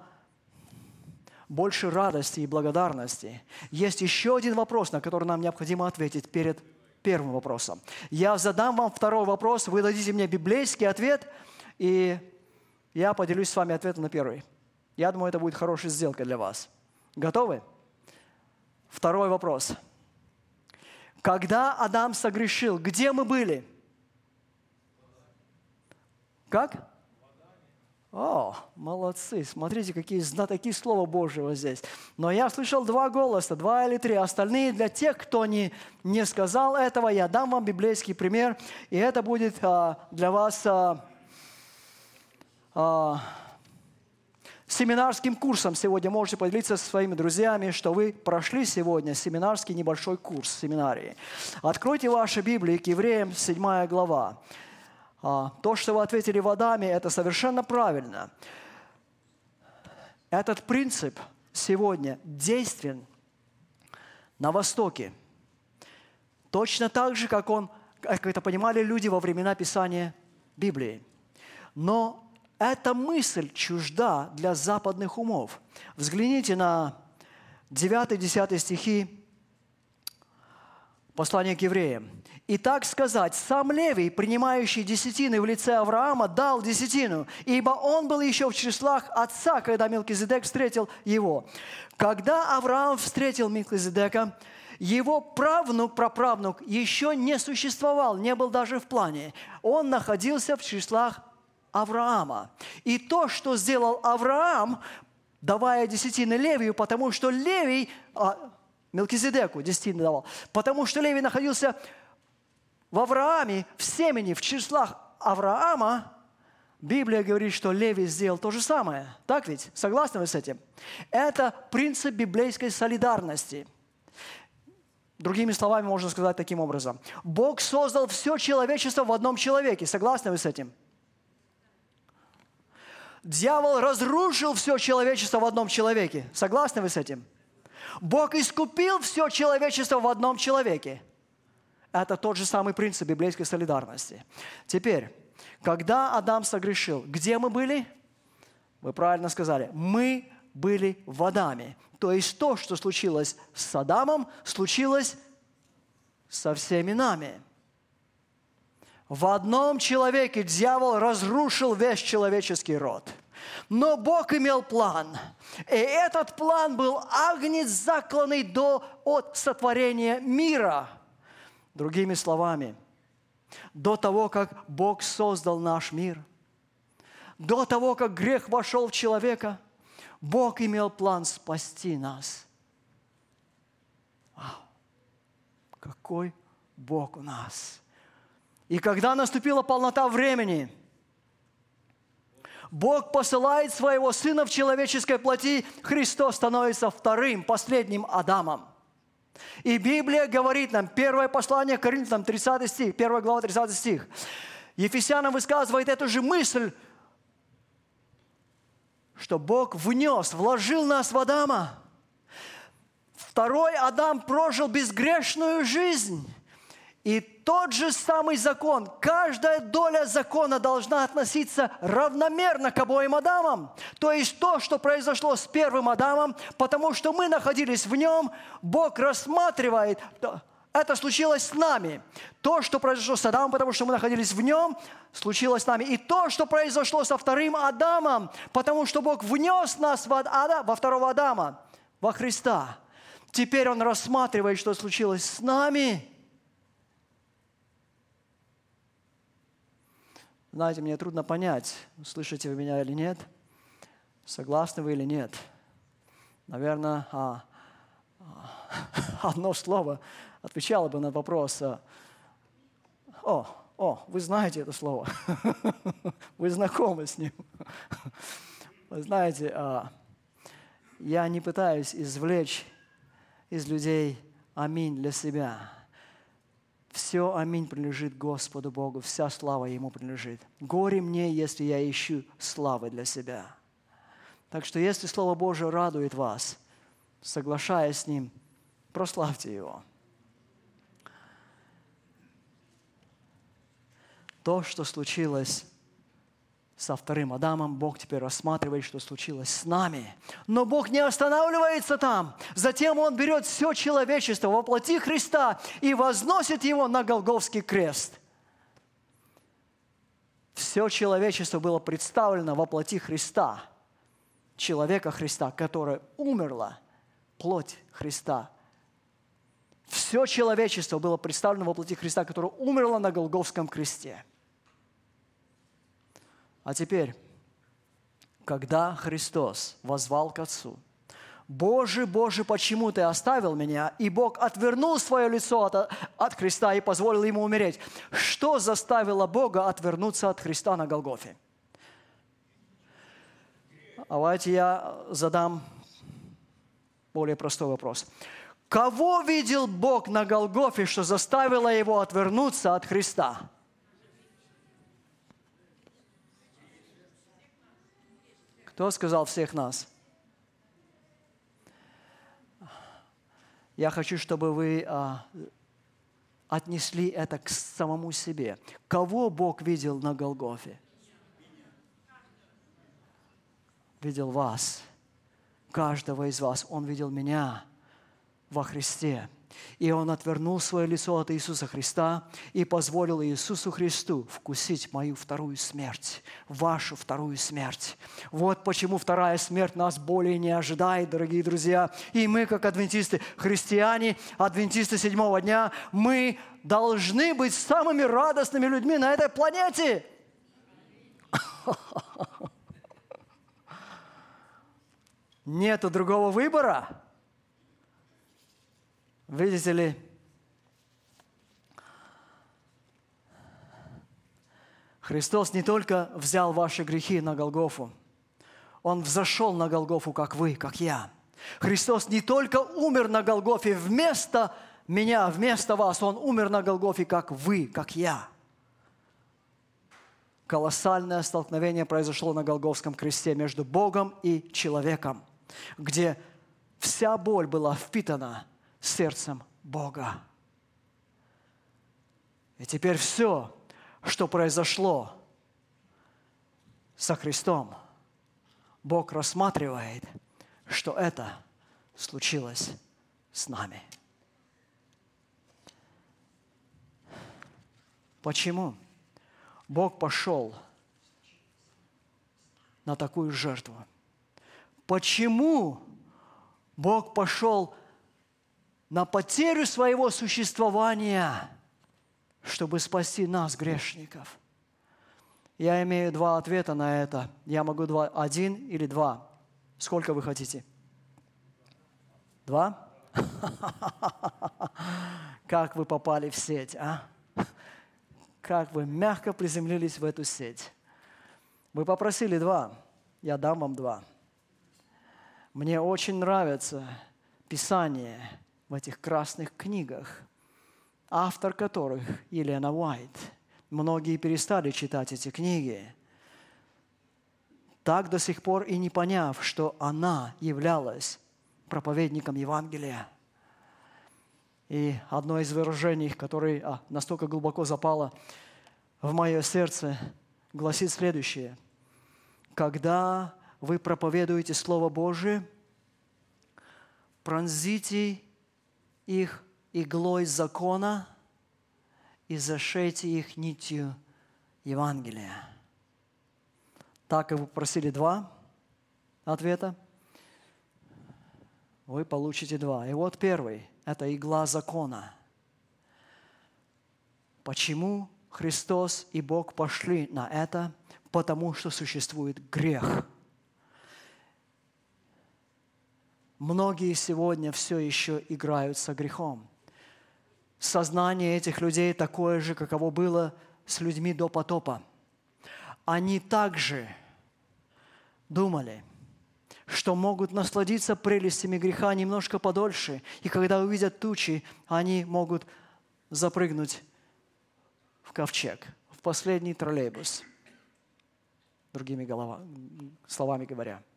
A: больше радости и благодарности, есть еще один вопрос, на который нам необходимо ответить перед первым вопросом. Я задам вам второй вопрос, вы дадите мне библейский ответ, и я поделюсь с вами ответом на первый. Я думаю, это будет хорошая сделка для вас. Готовы? Второй вопрос. Когда Адам согрешил, где мы были? Как? О, молодцы, смотрите, какие знатоки Слова Божьего здесь. Но я слышал два голоса, два или три. Остальные для тех, кто не, не сказал этого, я дам вам библейский пример, и это будет а, для вас а, семинарским курсом сегодня. Можете поделиться со своими друзьями, что вы прошли сегодня семинарский небольшой курс семинарии. Откройте ваши Библии к Евреям, 7 глава. А, то, что вы ответили водами, это совершенно правильно. Этот принцип сегодня действен на Востоке. Точно так же, как, он, как это понимали люди во времена Писания Библии. Но эта мысль чужда для западных умов. Взгляните на 9-10 стихи послания к евреям. И так сказать, сам Левий, принимающий десятины в лице Авраама, дал десятину, ибо он был еще в числах отца, когда Милкизедек встретил его. Когда Авраам встретил Милкизедека, его правнук, праправнук еще не существовал, не был даже в плане. Он находился в числах Авраама. И то, что сделал Авраам, давая десятины Левию, потому что Левий, а, Мелкизедеку десятины давал, потому что Левий находился в Аврааме, в семени, в числах Авраама, Библия говорит, что Левий сделал то же самое. Так ведь? Согласны вы с этим? Это принцип библейской солидарности. Другими словами можно сказать таким образом. Бог создал все человечество в одном человеке. Согласны вы с этим? Дьявол разрушил все человечество в одном человеке. Согласны вы с этим? Бог искупил все человечество в одном человеке. Это тот же самый принцип библейской солидарности. Теперь, когда Адам согрешил, где мы были? Вы правильно сказали. Мы были в Адаме. То есть то, что случилось с Адамом, случилось со всеми нами. В одном человеке дьявол разрушил весь человеческий род. Но Бог имел план. И этот план был агнец, закланный до, от сотворения мира – Другими словами, до того, как Бог создал наш мир, до того, как грех вошел в человека, Бог имел план спасти нас. Вау! Какой Бог у нас! И когда наступила полнота времени, Бог посылает своего Сына в человеческой плоти, Христос становится вторым, последним Адамом. И Библия говорит нам, первое послание к Коринфянам, 30 стих, 1 глава, 30 стих. Ефесянам высказывает эту же мысль, что Бог внес, вложил нас в Адама. Второй Адам прожил безгрешную жизнь. И тот же самый закон, каждая доля закона должна относиться равномерно к обоим Адамам. То есть то, что произошло с первым Адамом, потому что мы находились в нем, Бог рассматривает, это случилось с нами. То, что произошло с Адамом, потому что мы находились в нем, случилось с нами. И то, что произошло со вторым Адамом, потому что Бог внес нас во, Ада, во второго Адама, во Христа. Теперь Он рассматривает, что случилось с нами – Знаете, мне трудно понять, слышите вы меня или нет, согласны вы или нет. Наверное, а, а, одно слово отвечало бы на вопрос. А, о, о, вы знаете это слово. Вы знакомы с ним. Вы знаете, а, я не пытаюсь извлечь из людей аминь для себя. Все аминь принадлежит Господу Богу, вся слава Ему принадлежит. Горе мне, если я ищу славы для себя. Так что если Слово Божие радует вас, соглашаясь с Ним, прославьте Его. То, что случилось со вторым Адамом, Бог теперь рассматривает, что случилось с нами. Но Бог не останавливается там. Затем Он берет все человечество во плоти Христа и возносит его на Голговский крест. Все человечество было представлено во плоти Христа, человека Христа, которое умерло, плоть Христа. Все человечество было представлено во плоти Христа, которое умерло на Голговском кресте – а теперь когда Христос возвал к Отцу, «Боже, Боже, почему Ты оставил меня?» И Бог отвернул свое лицо от, от Христа и позволил Ему умереть. Что заставило Бога отвернуться от Христа на Голгофе? Давайте я задам более простой вопрос. Кого видел Бог на Голгофе, что заставило его отвернуться от Христа? Кто сказал всех нас? Я хочу, чтобы вы а, отнесли это к самому себе. Кого Бог видел на Голгофе? Видел вас, каждого из вас. Он видел меня во Христе. И он отвернул свое лицо от Иисуса Христа и позволил Иисусу Христу вкусить мою вторую смерть, вашу вторую смерть. Вот почему вторая смерть нас более не ожидает, дорогие друзья. И мы, как адвентисты, христиане, адвентисты седьмого дня, мы должны быть самыми радостными людьми на этой планете. Нету другого выбора. Видите ли, Христос не только взял ваши грехи на Голгофу, Он взошел на Голгофу, как вы, как я. Христос не только умер на Голгофе вместо меня, вместо вас, Он умер на Голгофе, как вы, как я. Колоссальное столкновение произошло на Голговском кресте между Богом и человеком, где вся боль была впитана сердцем Бога. И теперь все, что произошло со Христом, Бог рассматривает, что это случилось с нами. Почему Бог пошел на такую жертву? Почему Бог пошел на потерю своего существования, чтобы спасти нас, грешников? Я имею два ответа на это. Я могу два, один или два. Сколько вы хотите? Два? Как вы попали в сеть, а? Как вы мягко приземлились в эту сеть. Вы попросили два, я дам вам два. Мне очень нравится Писание, в этих красных книгах, автор которых Елена Уайт. Многие перестали читать эти книги, так до сих пор и не поняв, что она являлась проповедником Евангелия. И одно из выражений, которое а, настолько глубоко запало в мое сердце, гласит следующее. Когда вы проповедуете Слово Божие, пронзите их иглой закона и зашейте их нитью Евангелия. Так как вы просили два ответа, вы получите два. И вот первый – это игла закона. Почему Христос и Бог пошли на это? Потому что существует грех – Многие сегодня все еще играют со грехом. Сознание этих людей такое же, каково было с людьми до потопа. Они также думали, что могут насладиться прелестями греха немножко подольше, и когда увидят тучи, они могут запрыгнуть в ковчег, в последний троллейбус, другими голова, словами говоря –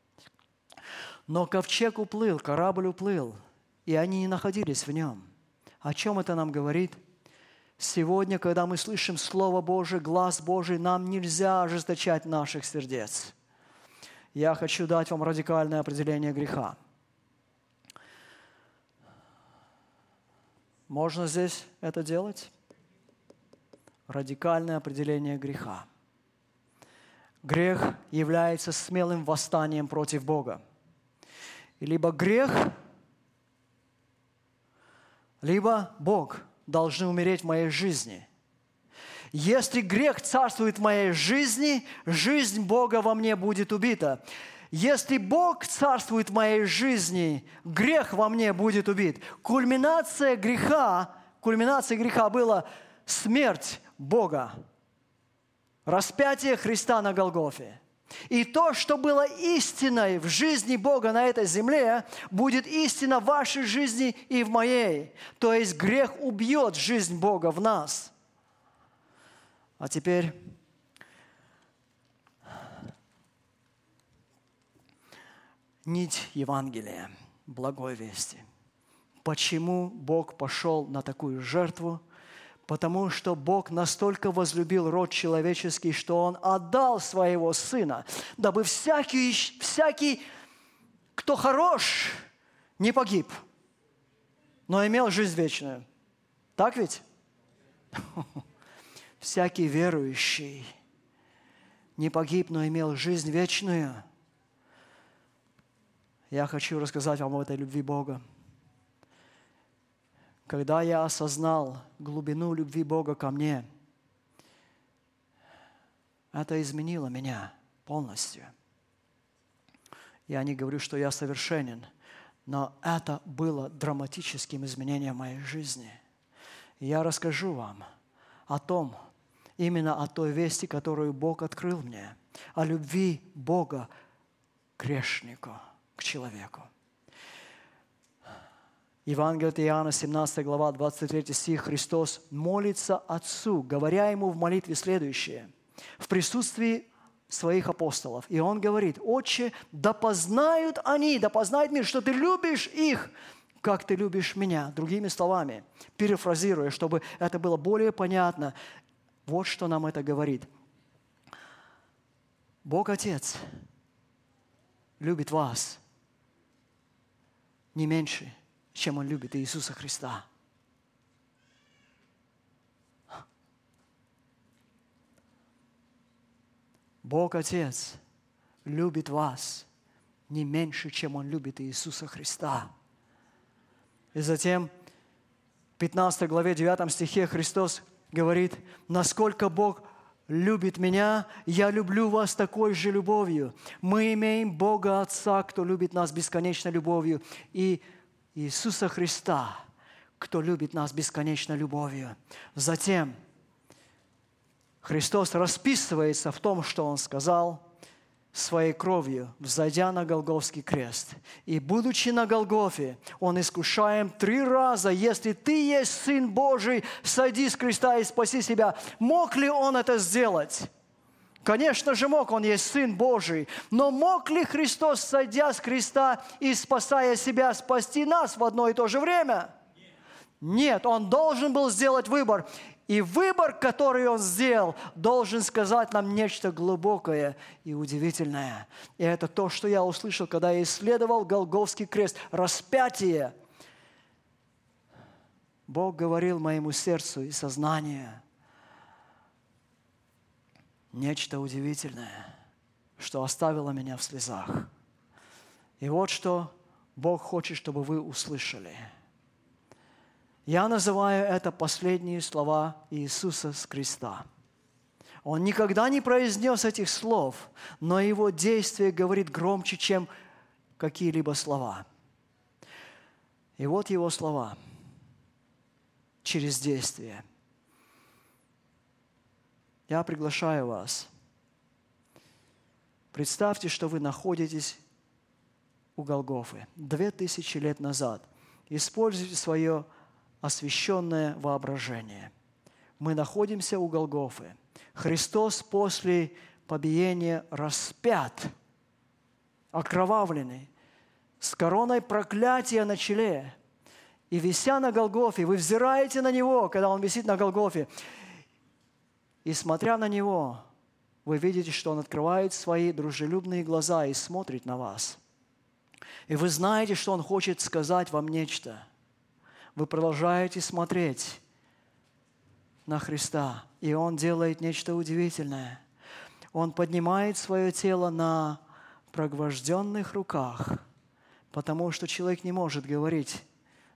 A: но ковчег уплыл, корабль уплыл, и они не находились в нем. О чем это нам говорит? Сегодня, когда мы слышим Слово Божие, глаз Божий, нам нельзя ожесточать наших сердец. Я хочу дать вам радикальное определение греха. Можно здесь это делать? Радикальное определение греха. Грех является смелым восстанием против Бога либо грех, либо Бог должны умереть в моей жизни. Если грех царствует в моей жизни, жизнь Бога во мне будет убита. Если Бог царствует в моей жизни, грех во мне будет убит. Кульминация греха, кульминация греха была смерть Бога, распятие Христа на Голгофе. И то, что было истиной в жизни Бога на этой земле, будет истина в вашей жизни и в моей. То есть грех убьет жизнь Бога в нас. А теперь нить Евангелия, благой вести. Почему Бог пошел на такую жертву – Потому что Бог настолько возлюбил род человеческий, что Он отдал Своего Сына, дабы всякий, всякий кто хорош, не погиб, но имел жизнь вечную. Так ведь? Всякий верующий не погиб, но имел жизнь вечную. Я хочу рассказать вам об этой любви Бога. Когда я осознал глубину любви Бога ко мне, это изменило меня полностью. Я не говорю, что я совершенен, но это было драматическим изменением моей жизни. Я расскажу вам о том, именно о той вести, которую Бог открыл мне, о любви Бога к грешнику, к человеку. Евангелие Иоанна, 17 глава, 23 стих, Христос молится Отцу, говоря Ему в молитве следующее, в присутствии своих апостолов. И Он говорит, «Отче, да познают они, да познает мир, что Ты любишь их, как Ты любишь меня». Другими словами, перефразируя, чтобы это было более понятно, вот что нам это говорит. Бог Отец любит вас не меньше – чем он любит Иисуса Христа. Бог Отец любит вас не меньше, чем Он любит Иисуса Христа. И затем в 15 главе 9 стихе Христос говорит, насколько Бог любит меня, я люблю вас такой же любовью. Мы имеем Бога Отца, кто любит нас бесконечной любовью, и Иисуса Христа, кто любит нас бесконечной любовью. Затем Христос расписывается в том, что Он сказал своей кровью, взойдя на Голговский крест. И будучи на Голгофе, Он искушаем три раза, если Ты есть Сын Божий, сойди с креста и спаси себя. Мог ли Он это сделать? Конечно же мог, Он есть Сын Божий. Но мог ли Христос, сойдя с креста и спасая себя, спасти нас в одно и то же время? Нет, Он должен был сделать выбор. И выбор, который Он сделал, должен сказать нам нечто глубокое и удивительное. И это то, что я услышал, когда я исследовал Голговский крест, распятие. Бог говорил моему сердцу и сознанию – нечто удивительное, что оставило меня в слезах. И вот что Бог хочет, чтобы вы услышали. Я называю это последние слова Иисуса с креста. Он никогда не произнес этих слов, но его действие говорит громче, чем какие-либо слова. И вот его слова через действие – я приглашаю вас. Представьте, что вы находитесь у Голгофы две тысячи лет назад. Используйте свое освященное воображение. Мы находимся у Голгофы. Христос после побиения распят, окровавленный, с короной проклятия на челе. И вися на Голгофе, вы взираете на Него, когда Он висит на Голгофе, и смотря на него, вы видите, что он открывает свои дружелюбные глаза и смотрит на вас. И вы знаете, что он хочет сказать вам нечто. Вы продолжаете смотреть на Христа, и он делает нечто удивительное. Он поднимает свое тело на прогвожденных руках, потому что человек не может говорить,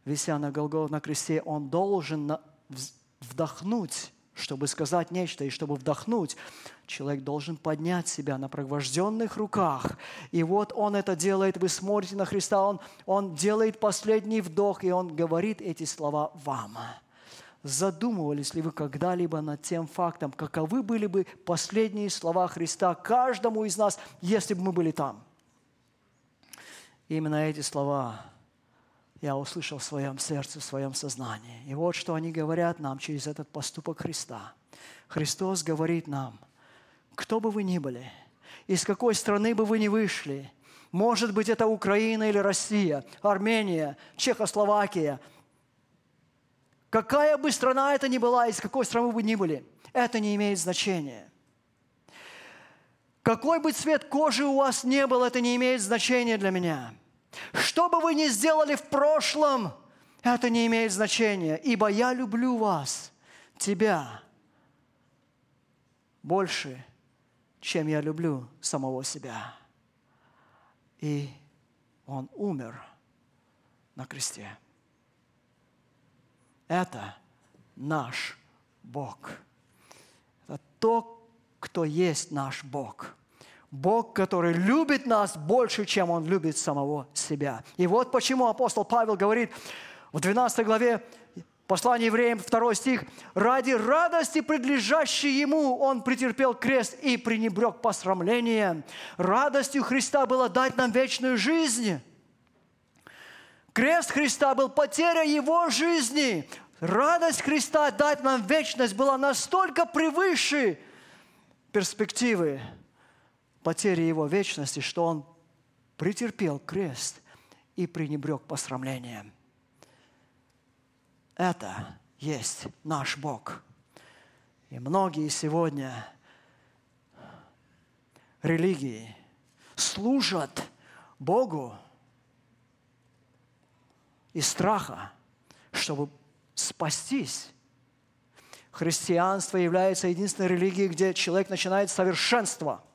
A: вися на Голгоф на кресте, он должен вдохнуть чтобы сказать нечто и чтобы вдохнуть, человек должен поднять себя на провожденных руках. И вот он это делает, вы смотрите на Христа, он, он делает последний вдох, и он говорит эти слова вам. Задумывались ли вы когда-либо над тем фактом, каковы были бы последние слова Христа каждому из нас, если бы мы были там? Именно эти слова я услышал в своем сердце, в своем сознании. И вот что они говорят нам через этот поступок Христа. Христос говорит нам, кто бы вы ни были, из какой страны бы вы ни вышли, может быть, это Украина или Россия, Армения, Чехословакия, какая бы страна это ни была, из какой страны вы ни были, это не имеет значения. Какой бы цвет кожи у вас не был, это не имеет значения для меня – что бы вы ни сделали в прошлом, это не имеет значения, ибо я люблю вас, тебя, больше, чем я люблю самого себя. И Он умер на кресте. Это наш Бог. Это то, кто есть наш Бог – Бог, который любит нас больше, чем Он любит самого себя. И вот почему апостол Павел говорит в 12 главе послания евреям, 2 стих, «Ради радости, предлежащей Ему, Он претерпел крест и пренебрег посрамление. Радостью Христа было дать нам вечную жизнь». Крест Христа был потеря Его жизни. Радость Христа дать нам вечность была настолько превыше перспективы, потери его вечности, что он претерпел крест и пренебрег посрамлением. Это есть наш Бог. И многие сегодня религии служат Богу из страха, чтобы спастись. Христианство является единственной религией, где человек начинает совершенство –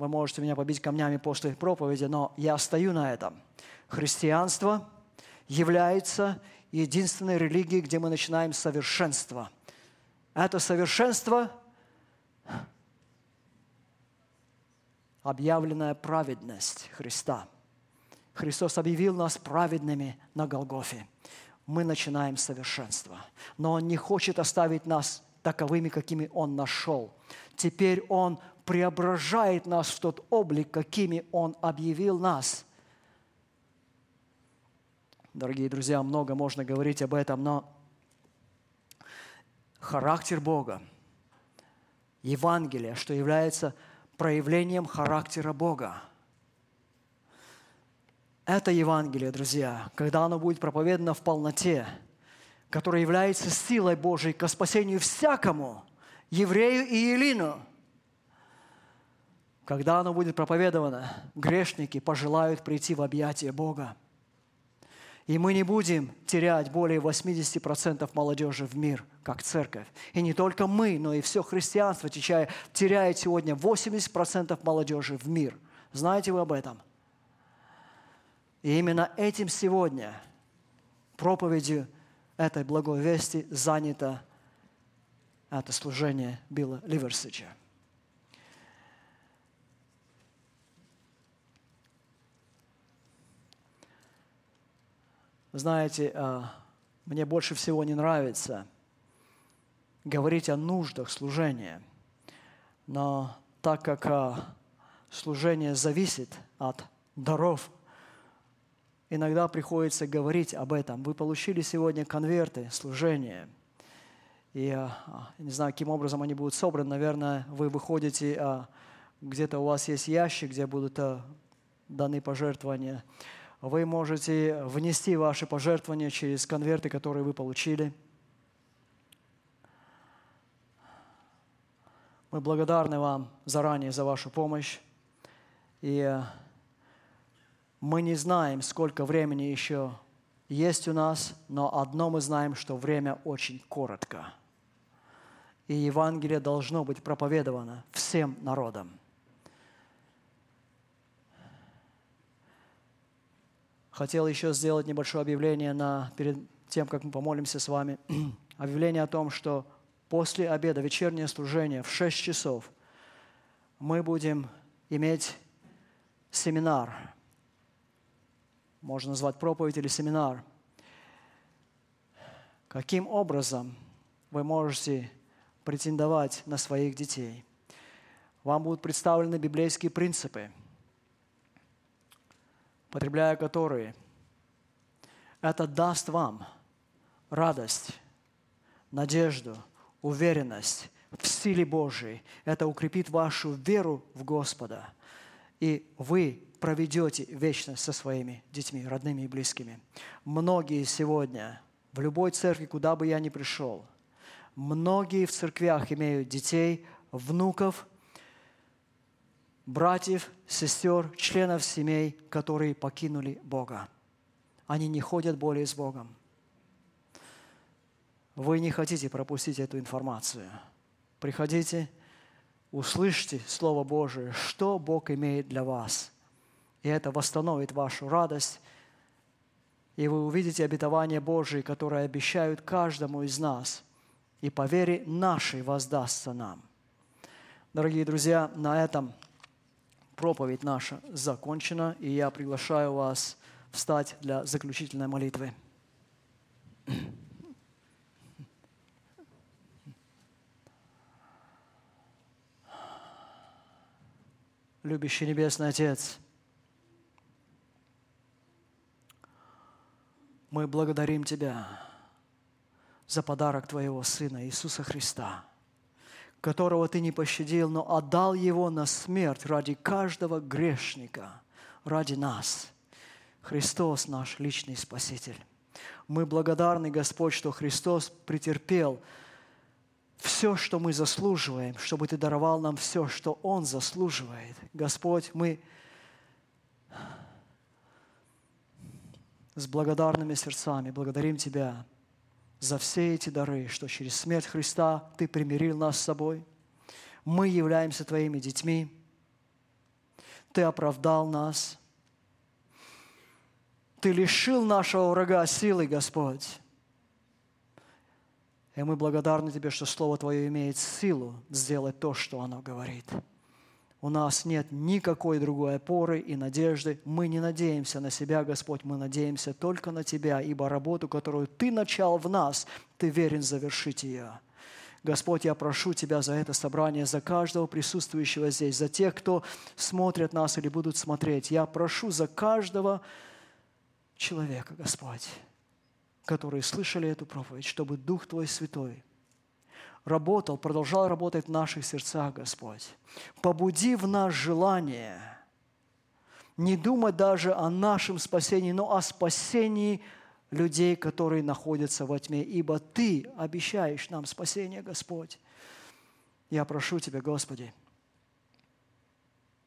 A: Вы можете меня побить камнями после проповеди, но я стою на этом. Христианство является единственной религией, где мы начинаем совершенство. Это совершенство – объявленная праведность Христа. Христос объявил нас праведными на Голгофе. Мы начинаем совершенство. Но Он не хочет оставить нас таковыми, какими Он нашел. Теперь Он преображает нас в тот облик, какими Он объявил нас. Дорогие друзья, много можно говорить об этом, но характер Бога, Евангелие, что является проявлением характера Бога. Это Евангелие, друзья, когда оно будет проповедано в полноте, которое является силой Божией к спасению всякому, еврею и елину – когда оно будет проповедовано, грешники пожелают прийти в объятия Бога. И мы не будем терять более 80% молодежи в мир, как церковь. И не только мы, но и все христианство теряет сегодня 80% молодежи в мир. Знаете вы об этом? И именно этим сегодня проповедью этой благой вести занято это служение Билла Ливерсича. Знаете, а, мне больше всего не нравится говорить о нуждах служения. Но так как а, служение зависит от даров, иногда приходится говорить об этом. Вы получили сегодня конверты служения. И а, не знаю, каким образом они будут собраны. Наверное, вы выходите, где-то у вас есть ящик, где будут даны пожертвования вы можете внести ваши пожертвования через конверты, которые вы получили. Мы благодарны вам заранее за вашу помощь. И мы не знаем, сколько времени еще есть у нас, но одно мы знаем, что время очень коротко. И Евангелие должно быть проповедовано всем народам. Хотел еще сделать небольшое объявление на, перед тем, как мы помолимся с вами. объявление о том, что после обеда, вечернее служение в 6 часов, мы будем иметь семинар. Можно назвать проповедь или семинар. Каким образом вы можете претендовать на своих детей? Вам будут представлены библейские принципы, потребляя которые это даст вам радость, надежду, уверенность в силе Божией. Это укрепит вашу веру в Господа. И вы проведете вечность со своими детьми, родными и близкими. Многие сегодня в любой церкви, куда бы я ни пришел, многие в церквях имеют детей, внуков, братьев, сестер, членов семей, которые покинули Бога. Они не ходят более с Богом. Вы не хотите пропустить эту информацию. Приходите, услышьте Слово Божие, что Бог имеет для вас. И это восстановит вашу радость, и вы увидите обетование Божие, которое обещают каждому из нас, и по вере нашей воздастся нам. Дорогие друзья, на этом проповедь наша закончена, и я приглашаю вас встать для заключительной молитвы. Любящий Небесный Отец, мы благодарим Тебя за подарок Твоего Сына Иисуса Христа, которого Ты не пощадил, но отдал Его на смерть ради каждого грешника, ради нас. Христос наш личный Спаситель. Мы благодарны, Господь, что Христос претерпел – все, что мы заслуживаем, чтобы Ты даровал нам все, что Он заслуживает. Господь, мы с благодарными сердцами благодарим Тебя за все эти дары, что через смерть Христа Ты примирил нас с собой. Мы являемся Твоими детьми. Ты оправдал нас. Ты лишил нашего врага силы, Господь. И мы благодарны Тебе, что Слово Твое имеет силу сделать то, что оно говорит. У нас нет никакой другой опоры и надежды. Мы не надеемся на себя, Господь, мы надеемся только на Тебя, ибо работу, которую Ты начал в нас, Ты верен завершить ее. Господь, я прошу Тебя за это собрание, за каждого присутствующего здесь, за тех, кто смотрят нас или будут смотреть. Я прошу за каждого человека, Господь которые слышали эту проповедь, чтобы Дух Твой Святой работал, продолжал работать в наших сердцах, Господь. Побуди в нас желание не думать даже о нашем спасении, но о спасении людей, которые находятся во тьме, ибо Ты обещаешь нам спасение, Господь. Я прошу Тебя, Господи,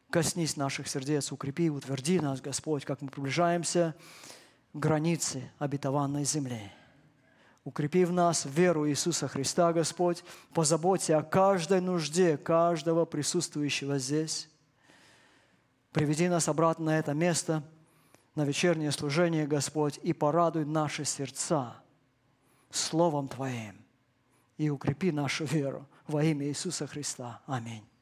A: коснись наших сердец, укрепи, утверди нас, Господь, как мы приближаемся границы обетованной земли. Укрепи в нас веру Иисуса Христа, Господь. Позаботься о каждой нужде каждого присутствующего здесь. Приведи нас обратно на это место, на вечернее служение, Господь, и порадуй наши сердца Словом Твоим. И укрепи нашу веру во имя Иисуса Христа. Аминь.